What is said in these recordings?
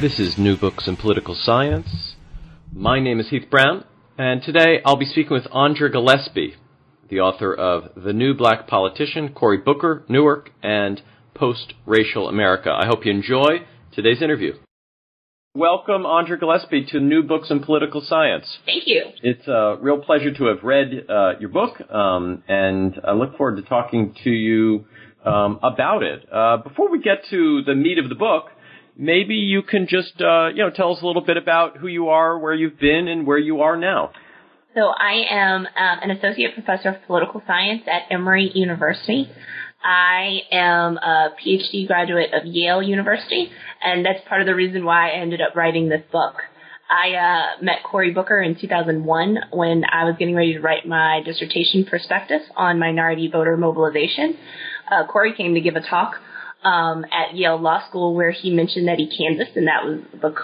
This is New Books in Political Science. My name is Heath Brown, and today I'll be speaking with Andra Gillespie, the author of The New Black Politician, Cory Booker, Newark, and Post Racial America. I hope you enjoy today's interview. Welcome, Andra Gillespie, to New Books in Political Science. Thank you. It's a real pleasure to have read uh, your book, um, and I look forward to talking to you um, about it. Uh, before we get to the meat of the book, maybe you can just uh, you know tell us a little bit about who you are, where you've been, and where you are now. So I am um, an associate professor of political science at Emory University. I am a PhD graduate of Yale University, and that's part of the reason why I ended up writing this book. I uh, met Cory Booker in 2001 when I was getting ready to write my dissertation prospectus on minority voter mobilization. Uh, Cory came to give a talk um, at Yale Law School where he mentioned that he canvassed, and that was the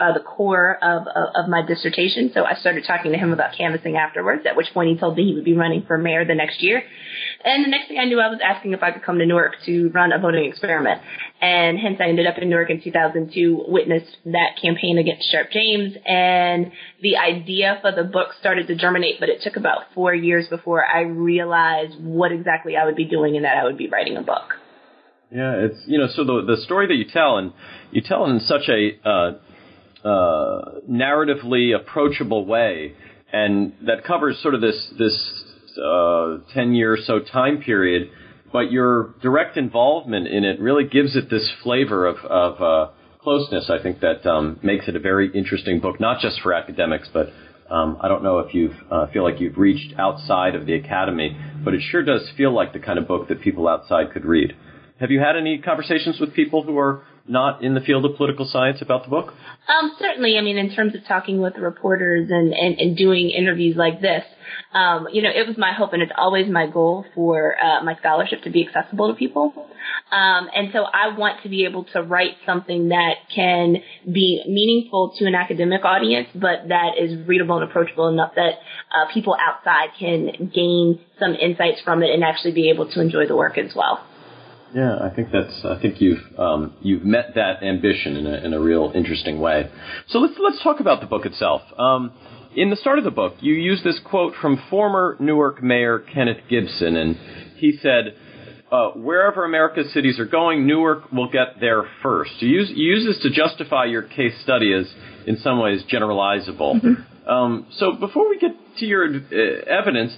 uh, the core of, of, of my dissertation. So I started talking to him about canvassing afterwards. At which point he told me he would be running for mayor the next year. And the next thing I knew, I was asking if I could come to Newark to run a voting experiment. And hence I ended up in Newark in 2002, witnessed that campaign against Sharpe James, and the idea for the book started to germinate, but it took about four years before I realized what exactly I would be doing and that I would be writing a book. Yeah, it's you know so the the story that you tell and you tell it in such a uh, uh, narratively approachable way, and that covers sort of this this uh, ten year or so time period. But your direct involvement in it really gives it this flavor of of uh, closeness. I think that um, makes it a very interesting book, not just for academics, but um, I don't know if you uh, feel like you've reached outside of the academy, but it sure does feel like the kind of book that people outside could read. Have you had any conversations with people who are not in the field of political science about the book? Um, certainly. I mean, in terms of talking with reporters and, and, and doing interviews like this, um, you know, it was my hope and it's always my goal for uh, my scholarship to be accessible to people. Um, and so I want to be able to write something that can be meaningful to an academic audience, but that is readable and approachable enough that uh, people outside can gain some insights from it and actually be able to enjoy the work as well. Yeah, I think that's. I think you've um, you've met that ambition in a in a real interesting way. So let's let's talk about the book itself. Um, in the start of the book, you use this quote from former Newark Mayor Kenneth Gibson, and he said, uh, "Wherever America's cities are going, Newark will get there first. You use you use this to justify your case study as, in some ways, generalizable. Mm-hmm. Um, so before we get to your uh, evidence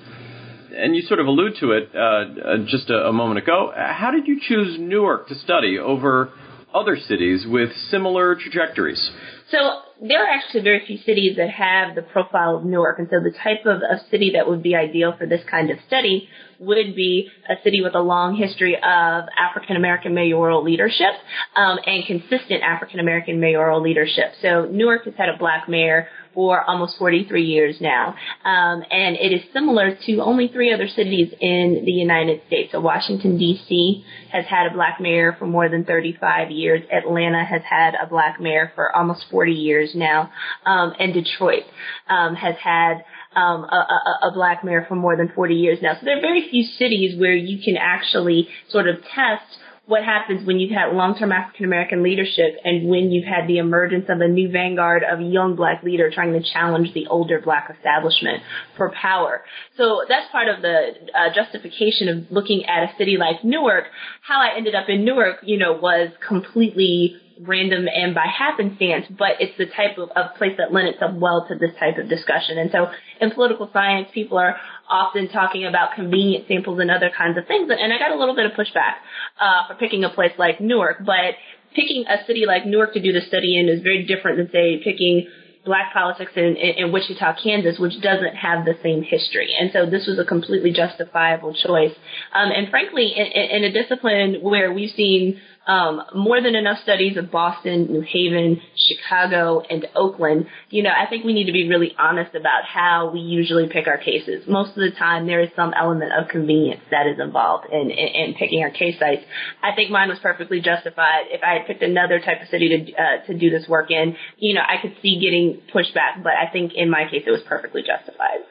and you sort of allude to it uh, uh, just a, a, moment ago. How did you choose Newark to study over other cities with similar trajectories? So there are actually very few cities that have the profile of Newark, and so the type of, of city that would be ideal for this kind of study would be a city with a long history of African American mayoral leadership um, and consistent African American mayoral leadership. So Newark has had a black mayor for almost 43 years now. Um, and it is similar to only three other cities in the United States. So Washington, D.C. has had a black mayor for more than 35 years. Atlanta has had a black mayor for almost 40 years now. Um, and Detroit um, has had um, a, a, a, black mayor for more than 40 years now. So there are very few cities where you can actually sort of test what happens when you've had long-term African American leadership and when you've had the emergence of a new vanguard of young black leader trying to challenge the older black establishment for power. So that's part of the uh, justification of looking at a city like Newark. How I ended up in Newark, you know, was completely random and by happenstance, but it's the type of, of place that lends itself well to this type of discussion. And so in political science, people are often talking about convenient samples and other kinds of things. And I got a little bit of pushback uh, for picking a place like Newark, but picking a city like Newark to do the study in is very different than, say, picking black politics in, in, in, Wichita, Kansas, which doesn't have the same history. And so this was a completely justifiable choice. Um, and frankly, in, in, a discipline where we've seen um, more than enough studies of Boston, New Haven, Chicago, and Oakland. You know, I think we need to be really honest about how we usually pick our cases. Most of the time, there is some element of convenience that is involved in, in, in picking our case sites. I think mine was perfectly justified. If I had picked another type of city to uh, to do this work in, you know, I could see getting pushback, but I think in my case, it was perfectly justified.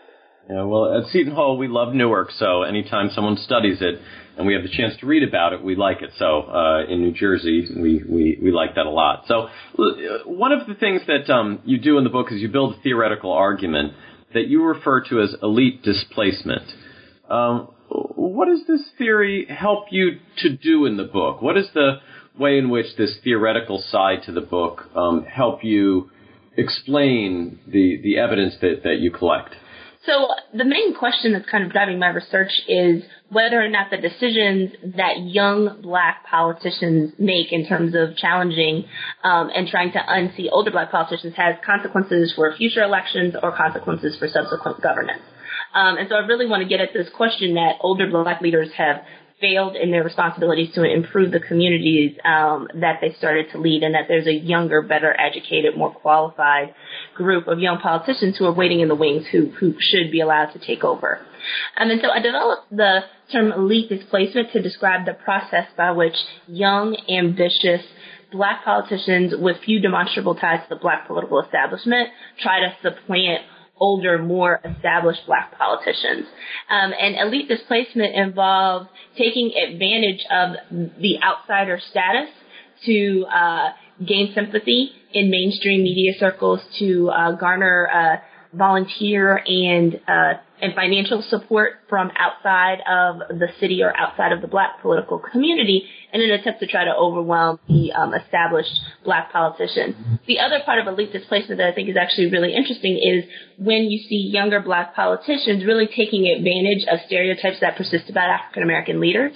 Yeah, well, at Seton Hall, we love Newark, so anytime someone studies it and we have the chance to read about it, we like it. So uh, in New Jersey, we, we, we like that a lot. So uh, one of the things that um, you do in the book is you build a theoretical argument that you refer to as elite displacement. Um, what does this theory help you to do in the book? What is the way in which this theoretical side to the book um, help you explain the, the evidence that, that you collect? So the main question that's kind of driving my research is whether or not the decisions that young black politicians make in terms of challenging um, and trying to unseat older black politicians has consequences for future elections or consequences for subsequent governance. Um, and so I really want to get at this question that older black leaders have failed in their responsibilities to improve the communities um, that they started to lead, and that there's a younger, better educated, more qualified group of young politicians who are waiting in the wings who who should be allowed to take over. Um, and so I developed the term elite displacement to describe the process by which young, ambitious, black politicians with few demonstrable ties to the black political establishment try to supplant older, more established black politicians. Um, and elite displacement involves taking advantage of the outsider status to uh, gain sympathy in mainstream media circles, to uh, garner uh, volunteer and uh, and financial support from outside of the city or outside of the black political community in an attempt to try to overwhelm the um, established black politicians. The other part of elite displacement that I think is actually really interesting is when you see younger black politicians really taking advantage of stereotypes that persist about African American leaders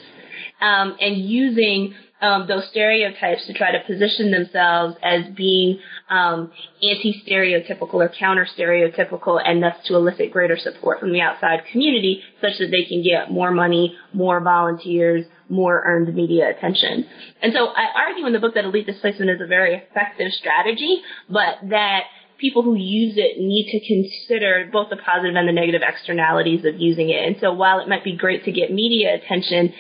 um, and using um, those stereotypes to try to position themselves as being um, anti-stereotypical or counter-stereotypical, and thus to elicit greater support from the outside community, such that they can get more money, more volunteers, more earned media attention. And so I argue in the book that elite displacement is a very effective strategy, but that people who use it need to consider both the positive and the negative externalities of using it. And so while it might be great to get media attention,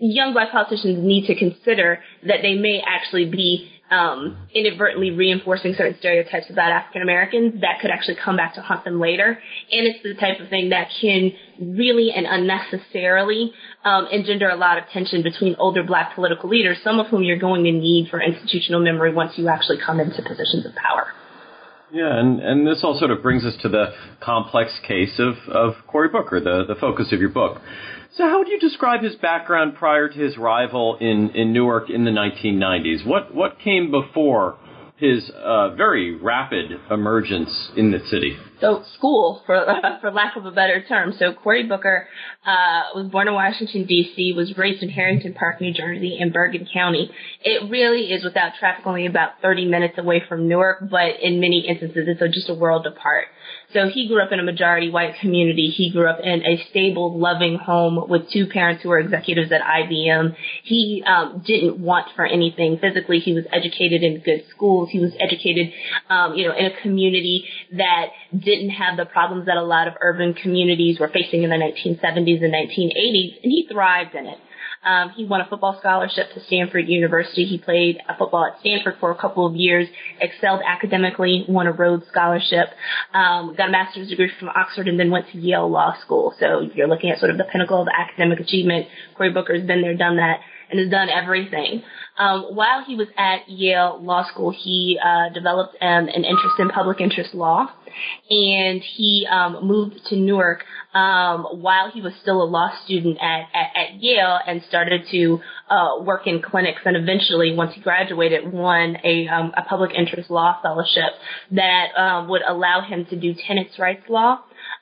young black politicians need to consider that they may actually be um, inadvertently reinforcing certain stereotypes about African Americans that could actually come back to haunt them later. And it's the type of thing that can really and unnecessarily um, engender a lot of tension between older black political leaders, some of whom you're going to need for institutional memory once you actually come into positions of power. Yeah, and, and this all sort of brings us to the complex case of, of Cory Booker, the, the focus of your book. So, how would you describe his background prior to his rival in, in Newark in the 1990s? What what came before his uh, very rapid emergence in the city? So, school, for for lack of a better term. So, Cory Booker uh, was born in Washington D.C., was raised in Harrington Park, New Jersey, in Bergen County. It really is, without traffic, only about 30 minutes away from Newark, but in many instances, it's just a world apart. So he grew up in a majority white community. He grew up in a stable, loving home with two parents who were executives at IBM. He um, didn't want for anything physically. He was educated in good schools. He was educated, um, you know, in a community that didn't have the problems that a lot of urban communities were facing in the 1970s and 1980s, and he thrived in it. Um, he won a football scholarship to Stanford University. He played football at Stanford for a couple of years, excelled academically, won a Rhodes Scholarship, um, got a master's degree from Oxford, and then went to Yale Law School. So you're looking at sort of the pinnacle of academic achievement. Cory Booker's been there, done that, and has done everything. Um, while he was at Yale Law School, he uh, developed um, an interest in public interest law, and he um, moved to Newark um, while he was still a law student at, at, at Yale and started to uh, work in clinics. And eventually, once he graduated, won a, um, a public interest law fellowship that um, would allow him to do tenants' rights law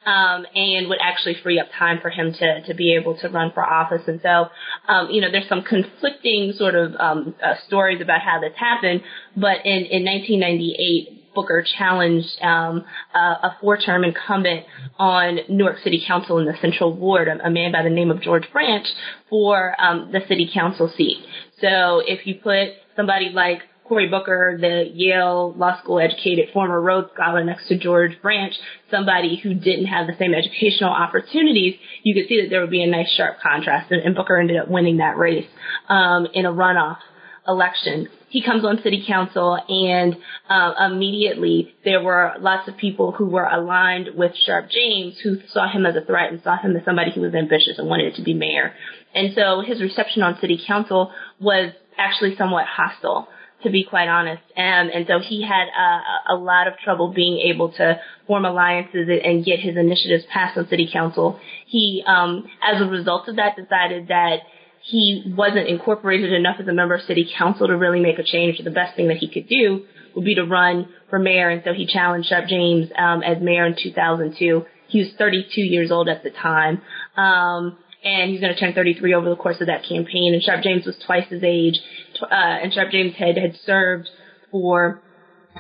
um, and would actually free up time for him to, to be able to run for office. And so, um, you know, there's some conflicting sort of um, uh, stories about how this happened, but in, in 1998, Booker challenged um, a, a four-term incumbent on Newark City Council in the Central Ward, a, a man by the name of George Branch, for um, the city council seat. So if you put somebody like Cory Booker, the Yale Law School educated former Rhodes Scholar next to George Branch, somebody who didn't have the same educational opportunities, you could see that there would be a nice sharp contrast. And, and Booker ended up winning that race um, in a runoff election. He comes on city council and uh, immediately there were lots of people who were aligned with Sharpe James who saw him as a threat and saw him as somebody who was ambitious and wanted to be mayor. And so his reception on city council was actually somewhat hostile to be quite honest. Um, and so he had a, a lot of trouble being able to form alliances and get his initiatives passed on city council. He, um, as a result of that, decided that he wasn't incorporated enough as a member of city council to really make a change. The best thing that he could do would be to run for mayor, and so he challenged Sharpe James um, as mayor in 2002. He was 32 years old at the time. Um, and he's going to turn 33 over the course of that campaign. And Sharpe James was twice his age, uh, and Sharpe James had had served for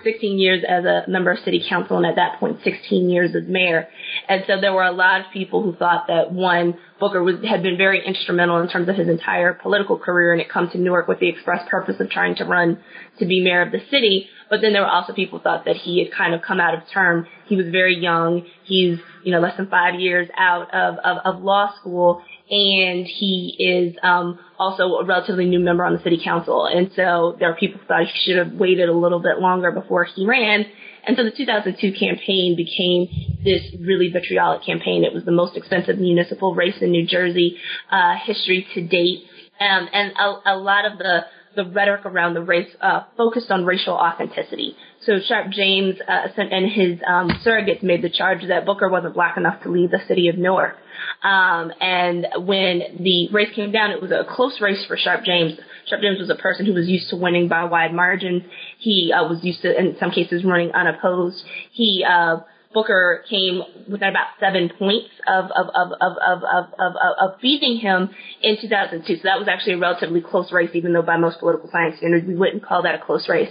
16 years as a member of city council and at that point 16 years as mayor. And so there were a lot of people who thought that one, Booker was, had been very instrumental in terms of his entire political career and it come to Newark with the express purpose of trying to run to be mayor of the city. But then there were also people who thought that he had kind of come out of term. He was very young. He's, you know, less than five years out of, of, of law school and he is um, also a relatively new member on the city council. And so there are people who thought he should have waited a little bit longer before he ran. And so the 2002 campaign became this really vitriolic campaign. It was the most expensive municipal race in New Jersey uh, history to date. Um, and a, a lot of the the rhetoric around the race uh, focused on racial authenticity. So Sharpe James uh, and his um, surrogates made the charge that Booker wasn't black enough to lead the city of Newark. Um, and when the race came down, it was a close race for Sharpe James. Sharpe James was a person who was used to winning by wide margins. He uh, was used to, in some cases, running unopposed. He uh, Booker came within about seven points of of of of of of, of, of beating him in 2002. So that was actually a relatively close race, even though by most political science standards we wouldn't call that a close race.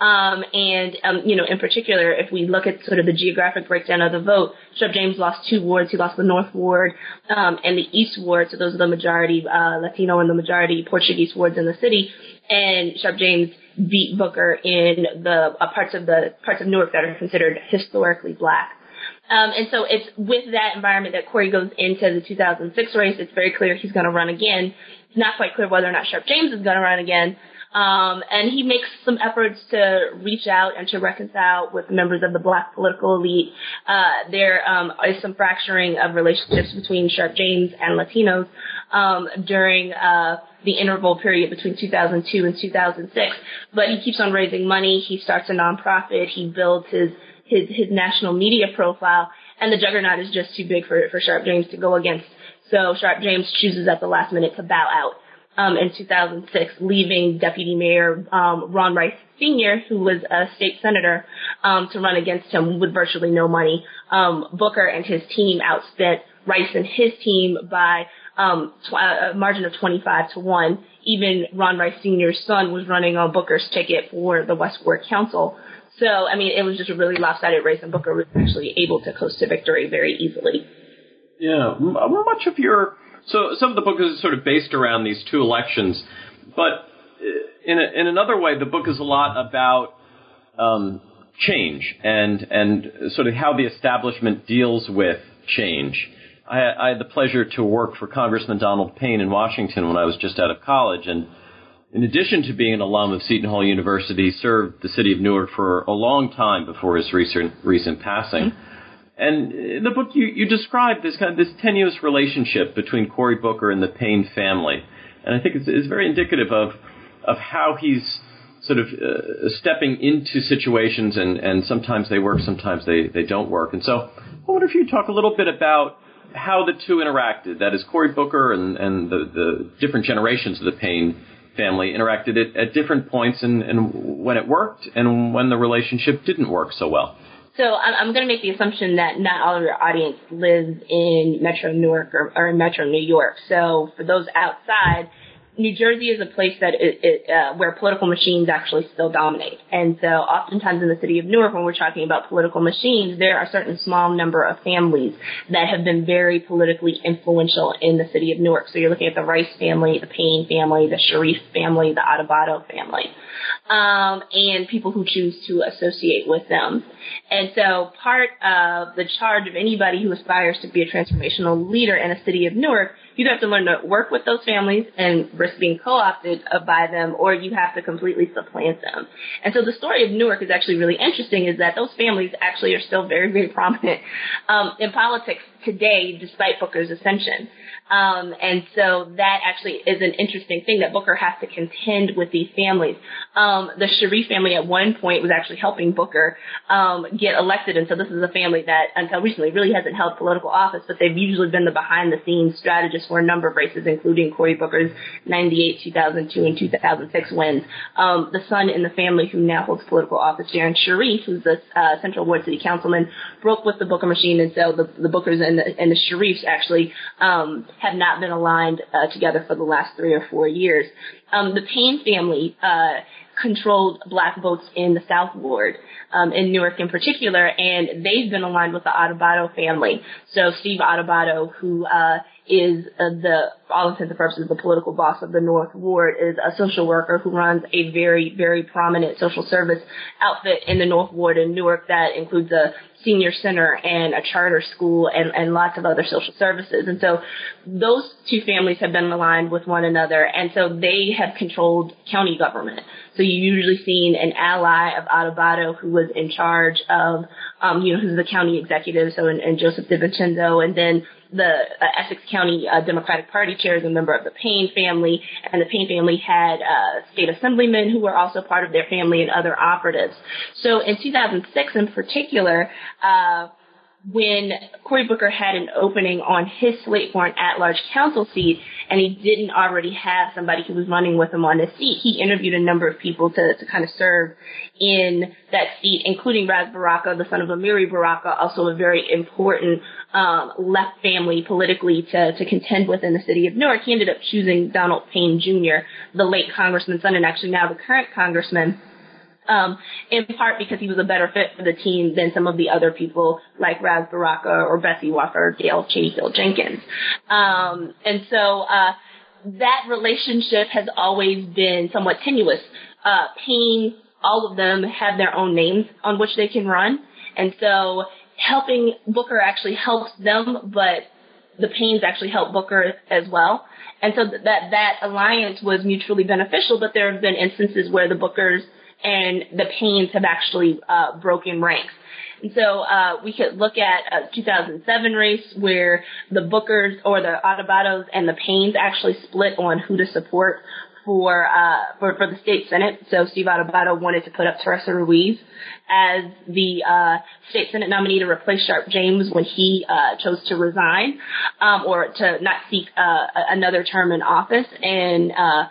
Um, and um, you know, in particular, if we look at sort of the geographic breakdown of the vote, Sharpe James lost two wards. He lost the North Ward um, and the East Ward. So those are the majority uh, Latino and the majority Portuguese wards in the city. And Sharpe James beat Booker in the uh, parts of the parts of Newark that are considered historically black. Um, and so it's with that environment that Cory goes into the 2006 race. It's very clear he's going to run again. It's not quite clear whether or not Sharpe James is going to run again. Um, and he makes some efforts to reach out and to reconcile with members of the black political elite. Uh, there um, is some fracturing of relationships between Sharpe James and Latinos um, during uh, the interval period between 2002 and 2006. But he keeps on raising money. He starts a nonprofit. He builds his his his national media profile, and the juggernaut is just too big for for Sharpe James to go against. So Sharpe James chooses at the last minute to bow out. Um, in 2006, leaving Deputy Mayor um, Ron Rice Sr., who was a state senator, um, to run against him with virtually no money. Um, Booker and his team outspent Rice and his team by um, tw- a margin of 25 to 1. Even Ron Rice Sr.'s son was running on Booker's ticket for the West Ward Council. So, I mean, it was just a really lopsided race, and Booker was actually able to coast to victory very easily. Yeah, much of your so some of the book is sort of based around these two elections, but uh, in a, in another way, the book is a lot about um, change and and sort of how the establishment deals with change. I, I had the pleasure to work for Congressman Donald Payne in Washington when I was just out of college, and in addition to being an alum of Seton Hall University, served the city of Newark for a long time before his recent recent passing. Mm-hmm. And in the book, you, you describe this kind of this tenuous relationship between Cory Booker and the Payne family, and I think it's, it's very indicative of of how he's sort of uh, stepping into situations, and, and sometimes they work, sometimes they, they don't work. And so, I wonder if you talk a little bit about how the two interacted. That is, Cory Booker and, and the, the different generations of the Payne family interacted at, at different points and, and when it worked and when the relationship didn't work so well. So I'm, going to make the assumption that not all of your audience lives in Metro Newark or, or in Metro New York. So for those outside, New Jersey is a place that it, it, uh, where political machines actually still dominate. And so oftentimes in the city of Newark, when we're talking about political machines, there are certain small number of families that have been very politically influential in the city of Newark. So you're looking at the Rice family, the Payne family, the Sharif family, the Adubato family, um, and people who choose to associate with them. And so part of the charge of anybody who aspires to be a transformational leader in a city of Newark you have to learn to work with those families and risk being co-opted by them, or you have to completely supplant them. And so the story of Newark is actually really interesting. Is that those families actually are still very, very prominent um, in politics today, despite Booker's ascension. Um, and so that actually is an interesting thing that Booker has to contend with these families. Um, the Sharif family at one point was actually helping Booker um, get elected, and so this is a family that until recently really hasn't held political office, but they've usually been the behind the scenes strategist for a number of races, including Cory Booker's 98, 2002, and 2006 wins. Um, the son in the family who now holds political office, Darrin Sharif, who's the uh, Central Ward City Councilman, broke with the Booker machine, and so the, the Bookers and the, and the Sharifs actually um, have not been aligned uh, together for the last three or four years. Um, the Payne family uh, controlled black votes in the South Ward, um, in Newark in particular, and they've been aligned with the Adubato family. So Steve Adubato, who uh, is uh, the, for all intents and purposes, the political boss of the North Ward, is a social worker who runs a very, very prominent social service outfit in the North Ward in Newark that includes a senior center and a charter school and, and lots of other social services. And so those two families have been aligned with one another, and so they have controlled county government. So you've usually seen an ally of Adubato who was in charge of, um, you know, who's the county executive, so and, and Joseph DiVincenzo, and then the uh, Essex County uh, Democratic Party chair is a member of the Payne family, and the Payne family had uh, state assemblymen who were also part of their family and other operatives. So in 2006 in particular, uh, when Cory Booker had an opening on his slate for an at-large council seat, and he didn't already have somebody who was running with him on the seat, he interviewed a number of people to, to kind of serve in that seat, including Ras Baraka, the son of Amiri Baraka, also a very important um, left family politically to, to contend with in the city of Newark. He ended up choosing Donald Payne Jr., the late congressman's son, and actually now the current congressman um, in part because he was a better fit for the team than some of the other people like Ras Baraka or Bessie Walker, Gayle Chaneyfield Jenkins. Um, and so uh, that relationship has always been somewhat tenuous. Uh, Payne, all of them have their own names on which they can run, and so helping Booker actually helps them, but the Paynes actually help Booker as well. And so that that alliance was mutually beneficial, but there have been instances where the Bookers and the Paynes have actually uh, broken ranks. And so uh, we could look at a 2007 race where the Bookers or the Adubatos and the Paynes actually split on who to support for uh, for for the state senate. So Steve Adubato wanted to put up Teresa Ruiz as the uh, state senate nominee to replace Sharpe James when he uh, chose to resign um, or to not seek uh, another term in office. And uh,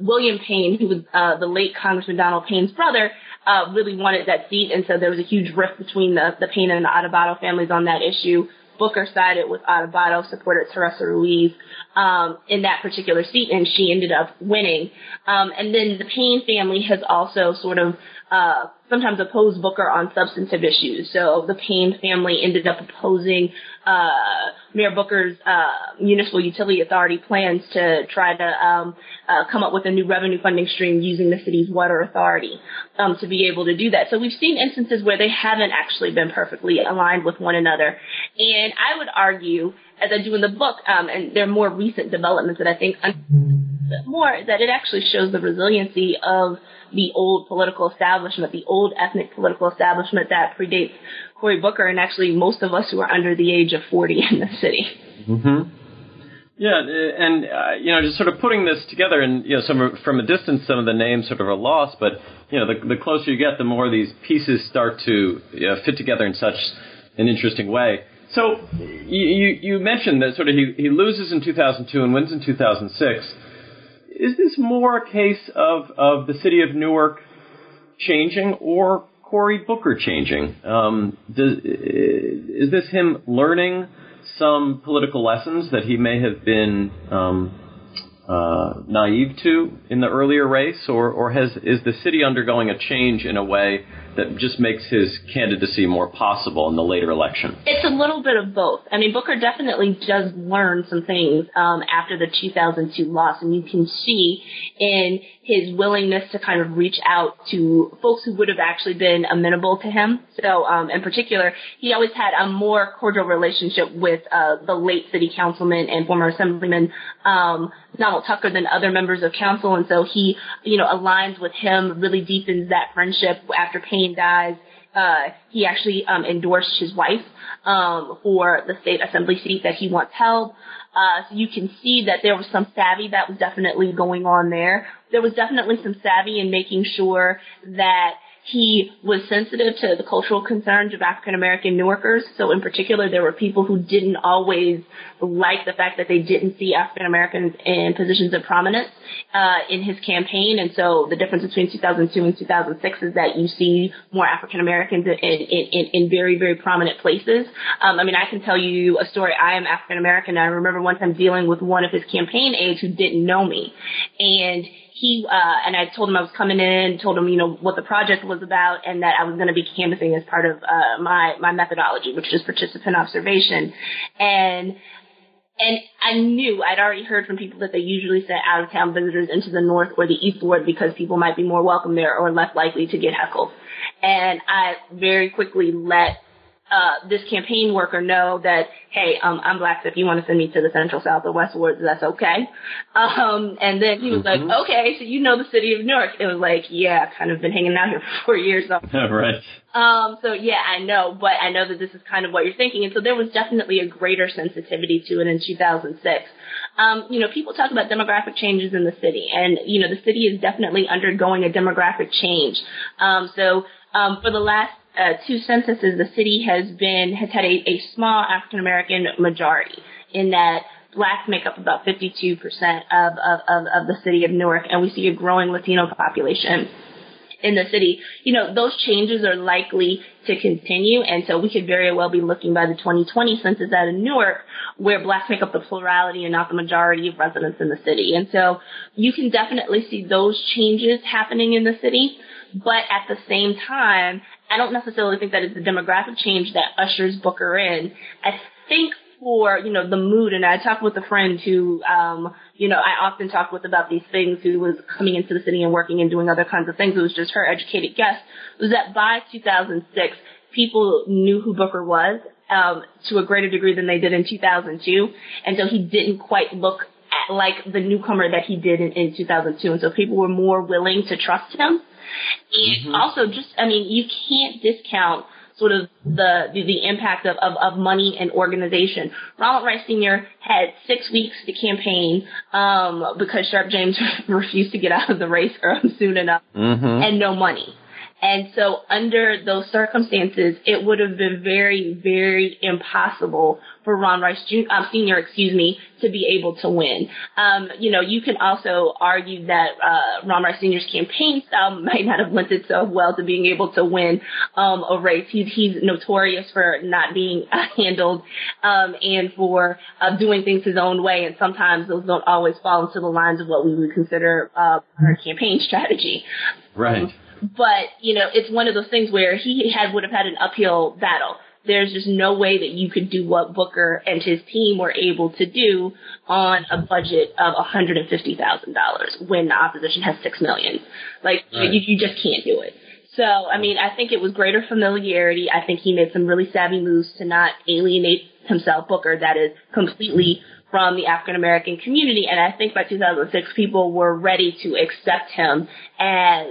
William Payne, who was uh, the late Congressman Donald Payne's brother, uh, really wanted that seat, and so there was a huge rift between the, the Payne and the Adubato families on that issue. Booker sided with Adubato, supported Teresa Ruiz um, in that particular seat, and she ended up winning. Um, and then the Payne family has also sort of uh, sometimes opposed Booker on substantive issues. So the Payne family ended up opposing uh, Mayor Booker's uh, municipal utility authority plans to try to um, uh, come up with a new revenue funding stream using the city's water authority um, to be able to do that. So we've seen instances where they haven't actually been perfectly aligned with one another. And I would argue, as I do in the book, um, and there are more recent developments that I think more, that it actually shows the resiliency of the old political establishment, the old ethnic political establishment that predates Cory Booker and actually most of us who are under the age of 40 in the city. Mm-hmm. Yeah, and uh, you know, just sort of putting this together, and you know, some from a distance, some of the names sort of are lost, but you know, the, the closer you get, the more these pieces start to you know, fit together in such an interesting way. So you you mentioned that sort of he he loses in 2002 and wins in 2006. Is this more a case of of the city of Newark changing, or Cory Booker changing? Um, does, is this him learning some political lessons that he may have been um, uh, naive to in the earlier race, or, or has is the city undergoing a change in a way that just makes his candidacy more possible in the later election? It's a little bit of both. I mean, Booker definitely does learn some things um, after the 2002 loss, and you can see in his willingness to kind of reach out to folks who would have actually been amenable to him. So, um, in particular, he always had a more cordial relationship with uh, the late city councilman and former assemblyman um, Donald Tucker than other members of council, and so he, you know, aligns with him, really deepens that friendship after Payne dies. Uh, he actually um, endorsed his wife um, for the state assembly seat that he once held. Uh, so you can see that there was some savvy that was definitely going on there. There was definitely some savvy in making sure that he was sensitive to the cultural concerns of African American Newarkers. So in particular, there were people who didn't always like the fact that they didn't see African Americans in positions of prominence uh, in his campaign. And so the difference between 2002 and 2006 is that you see more African Americans in, in, in, in, very, very prominent places. Um, I mean, I can tell you a story. I am African American. I remember one time dealing with one of his campaign aides who didn't know me. And he uh, and I told him I was coming in, told him you know what the project was about, and that I was going to be canvassing as part of uh, my my methodology, which is participant observation, and. And I knew I'd already heard from people that they usually sent out of town visitors into the north or the east ward because people might be more welcome there or less likely to get heckled. And I very quickly let uh, this campaign worker know that, hey, um, I'm black, so if you want to send me to the Central South or West Wards, that's okay. Um, and then he was mm-hmm. like, okay, so you know the city of Newark. It was like, yeah, kind of been hanging out here for four years. So. right. Um, so yeah, I know, but I know that this is kind of what you're thinking. And so there was definitely a greater sensitivity to it in 2006. Um, you know, people talk about demographic changes in the city, and you know, the city is definitely undergoing a demographic change. Um, so um, for the last uh, two censuses, the city has been has had a, a small African American majority in that blacks make up about 52% of, of, of, of the city of Newark, and we see a growing Latino population in the city. You know, those changes are likely to continue, and so we could very well be looking by the 2020 census out of Newark, where blacks make up the plurality and not the majority of residents in the city. And so you can definitely see those changes happening in the city. But at the same time, I don't necessarily think that it's the demographic change that ushers Booker in. I think for, you know, the mood, and I talked with a friend who, um, you know, I often talk with about these things who was coming into the city and working and doing other kinds of things. It was just her educated guess was that by 2006, people knew who Booker was, um, to a greater degree than they did in 2002. And so he didn't quite look at, like the newcomer that he did in, in 2002. And so people were more willing to trust him. And mm-hmm. also just, I mean, you can't discount sort of the, the, the impact of, of, of money and organization. Ronald Rice Sr. had six weeks to campaign um, because Sharpe James refused to get out of the race soon enough mm-hmm. and no money. And so under those circumstances, it would have been very, very impossible for Ron Rice Jr., um, Sr., excuse me, to be able to win. Um, you know, you can also argue that uh, Ron Rice Sr.'s campaign style might not have lent itself well to being able to win um, a race. He's, he's notorious for not being uh, handled um, and for uh, doing things his own way, and sometimes those don't always fall into the lines of what we would consider uh, our campaign strategy. Right. But you know, it's one of those things where he had would have had an uphill battle. There's just no way that you could do what Booker and his team were able to do on a budget of $150,000 when the opposition has six million. Like right. you, you just can't do it. So, I mean, I think it was greater familiarity. I think he made some really savvy moves to not alienate himself, Booker, that is completely from the African American community. And I think by 2006, people were ready to accept him as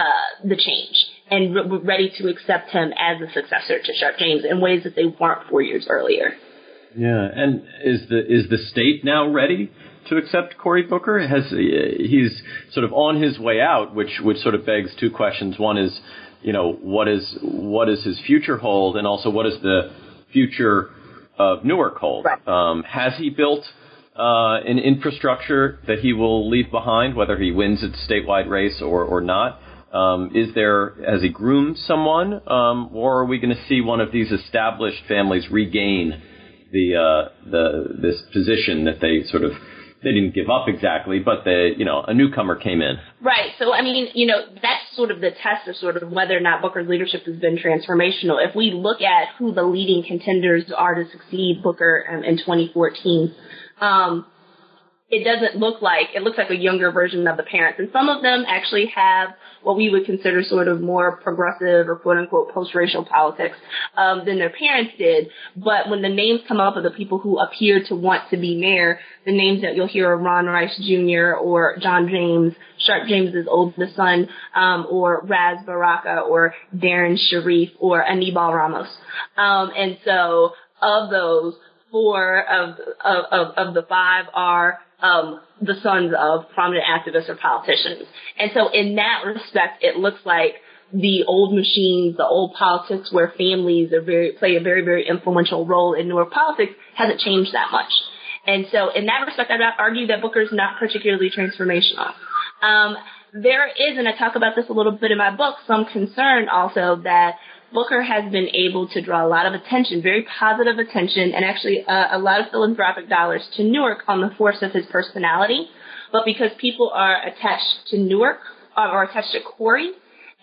uh, the change and re- ready to accept him as a successor to Sharpe James in ways that they weren't four years earlier. Yeah, and is the is the state now ready to accept Cory Booker? Has he's sort of on his way out, which which sort of begs two questions. One is, you know, what is what is his future hold, and also what is the future of Newark hold? Right. Um, has he built uh, an infrastructure that he will leave behind, whether he wins its statewide race or or not? Um, is there, has he groomed someone, um, or are we going to see one of these established families regain the uh, the this position that they sort of they didn't give up exactly, but the you know a newcomer came in. Right. So I mean, you know, that's sort of the test of sort of whether or not Booker's leadership has been transformational. If we look at who the leading contenders are to succeed Booker um, in 2014. Um, it doesn't look like it looks like a younger version of the parents, and some of them actually have what we would consider sort of more progressive or quote unquote post-racial politics um, than their parents did. But when the names come up of the people who appear to want to be mayor, the names that you'll hear are Ron Rice Jr. or John James, Sharpe James's oldest son, um, or Ras Baraka or Darrin Sharif or Anibal Ramos. Um, and so of those, four of, of, of the five are um, the sons of prominent activists or politicians. And so in that respect, it looks like the old machines, the old politics where families are very, play a very, very influential role in Newark politics hasn't changed that much. And so in that respect, I'd argue that Booker's not particularly transformational. Um, there is, and I talk about this a little bit in my book, some concern also that Booker has been able to draw a lot of attention, very positive attention, and actually uh, a lot of philanthropic dollars to Newark on the force of his personality. But because people are attached to Newark or, or attached to Cory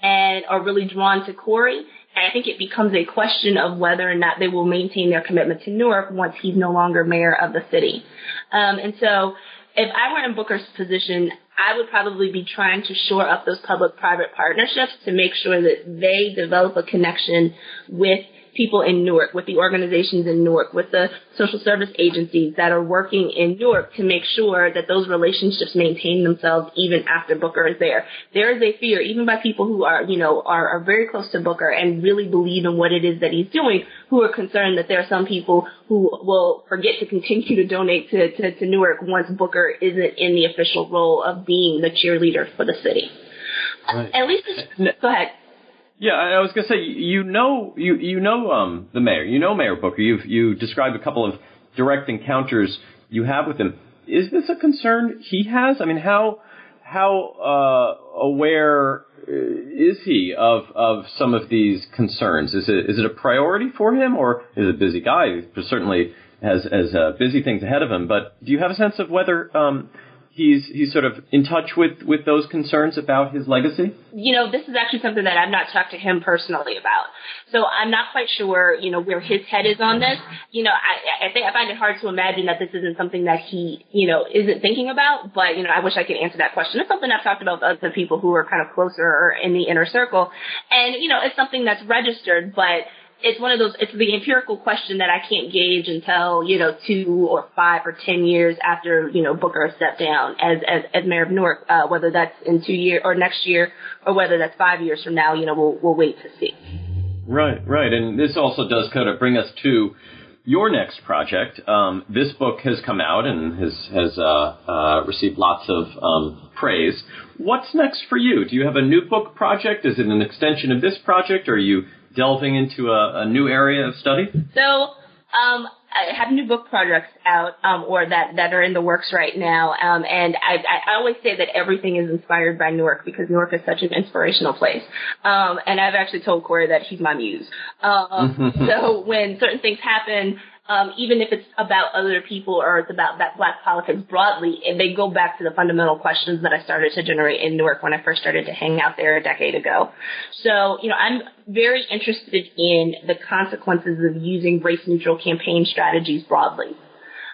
and are really drawn to Cory, I think it becomes a question of whether or not they will maintain their commitment to Newark once he's no longer mayor of the city. Um, and so if I were in Booker's position, I would probably be trying to shore up those public-private partnerships to make sure that they develop a connection with people in Newark, with the organizations in Newark, with the social service agencies that are working in Newark to make sure that those relationships maintain themselves even after Booker is there. There is a fear, even by people who are, you know, are, are very close to Booker and really believe in what it is that he's doing, who are concerned that there are some people who will forget to continue to donate to, to, to Newark once Booker isn't in the official role of being the cheerleader for the city. Right. At least, go ahead. Yeah, I was gonna say you know you you know um the mayor you know Mayor Booker you've you described a couple of direct encounters you have with him. Is this a concern he has? I mean, how how uh, aware uh, is he of of some of these concerns? Is it is it a priority for him, or is a busy guy? He certainly has has uh, busy things ahead of him. But do you have a sense of whether um, he's he's sort of in touch with with those concerns about his legacy? You know, this is actually something that I've not talked to him personally about. So I'm not quite sure, you know, where his head is on this. You know, I I think I find it hard to imagine that this isn't something that he, you know, isn't thinking about. But you know, I wish I could answer that question. It's something I've talked about with other people who are kind of closer or in the inner circle, and you know, it's something that's registered, but it's one of those it's the empirical question that I can't gauge until you know two or five or ten years after you know Booker stepped down as as, as mayor of Newark. Uh, whether that's in two years or next year, or whether that's five years from now, you know we'll we'll wait to see. Right, right, and this also does kind of bring us to your next project. Um, this book has come out and has has uh, uh, received lots of um, praise. What's next for you? Do you have a new book project? Is it an extension of this project, or are you delving into a, a new area of study? So, um, I have new book projects out, um, or that, that are in the works right now. Um, and I, I always say that everything is inspired by Newark because Newark is such an inspirational place. Um, and I've actually told Cory that he's my muse. Um, so when certain things happen, um, even if it's about other people or it's about that black politics broadly, and they go back to the fundamental questions that I started to generate in Newark when I first started to hang out there a decade ago. So, you know, I'm very interested in the consequences of using race neutral campaign strategies broadly.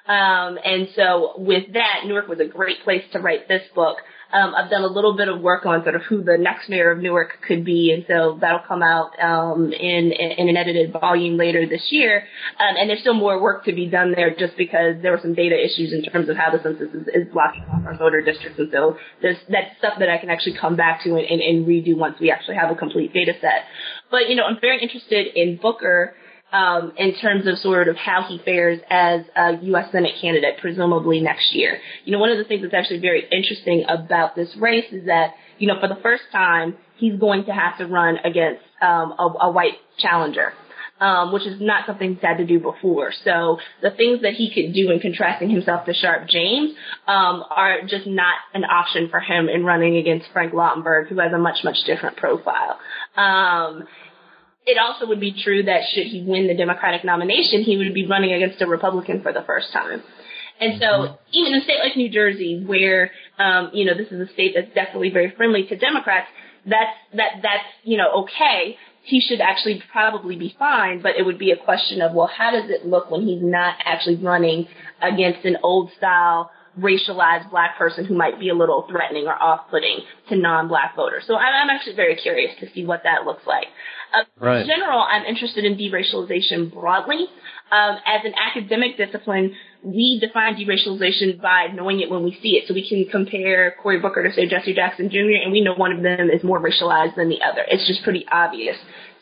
Um, and so with that, Newark was a great place to write this book um, I've done a little bit of work on sort of who the next mayor of Newark could be, and so that'll come out um, in in an edited volume later this year. Um, and there's still more work to be done there, just because there were some data issues in terms of how the census is, is blocking off our voter districts, and so there's that's stuff that I can actually come back to and, and, and redo once we actually have a complete data set. But you know, I'm very interested in Booker um, in terms of sort of how he fares as a U.S. Senate candidate, presumably next year. You know, one of the things that's actually very interesting about this race is that, you know, for the first time, he's going to have to run against um, a, a white challenger. Um, which is not something he's had to do before. So the things that he could do in contrasting himself to Sharpe James um, are just not an option for him in running against Frank Lautenberg, who has a much, much different profile. Um, it also would be true that should he win the Democratic nomination, he would be running against a Republican for the first time. And so even in a state like New Jersey, where um, you know this is a state that's definitely very friendly to Democrats, that's that that's you know okay. He should actually probably be fine, but it would be a question of well, how does it look when he's not actually running against an old style racialized black person who might be a little threatening or off-putting to non-black voters. So I'm, actually very curious to see what that looks like. Uh, right. In general, I'm interested in deracialization broadly. Um, as an academic discipline, we define deracialization by knowing it when we see it. So we can compare Cory Booker to say Jesse Jackson Jr. and we know one of them is more racialized than the other. It's just pretty obvious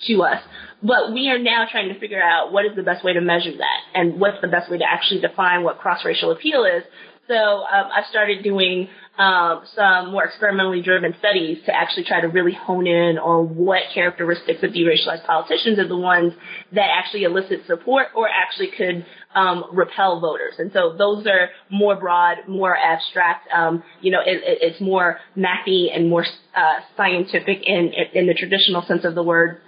to us. But we are now trying to figure out what is the best way to measure that and what's the best way to actually define what cross-racial appeal is so um, I started doing um, some more experimentally driven studies to actually try to really hone in on what characteristics of deracialized politicians are the ones that actually elicit support or actually could um, repel voters. And so those are more broad, more abstract. Um, you know, it, it, it's more mathy and more uh, scientific in in the traditional sense of the word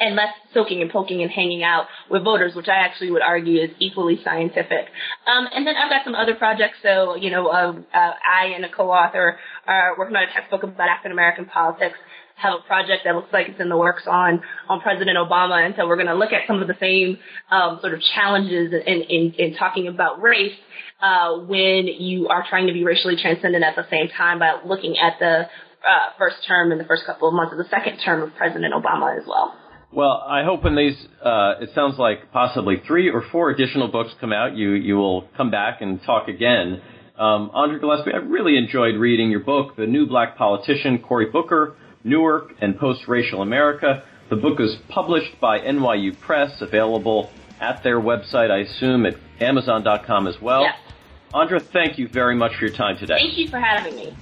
and less soaking and poking and hanging out with voters, which I actually would argue is equally scientific. Um, and then I've got some other projects. So, you know, uh, uh, I and a co-author are working on a textbook about African American politics have a project that looks like it's in the works on on President Obama, and so we're going to look at some of the same um, sort of challenges in, in, in talking about race uh, when you are trying to be racially transcendent at the same time by looking at the uh, first term and the first couple of months of the second term of President Obama as well. Well, I hope when these, uh, it sounds like possibly three or four additional books come out, you, you will come back and talk again. Um, Andra Gillespie, I really enjoyed reading your book, The New Black Politician, Cory Booker, Newark and Post-Racial America. The book is published by NYU Press, available at their website, I assume, at Amazon.com as well. Yes. Andra, thank you very much for your time today. Thank you for having me.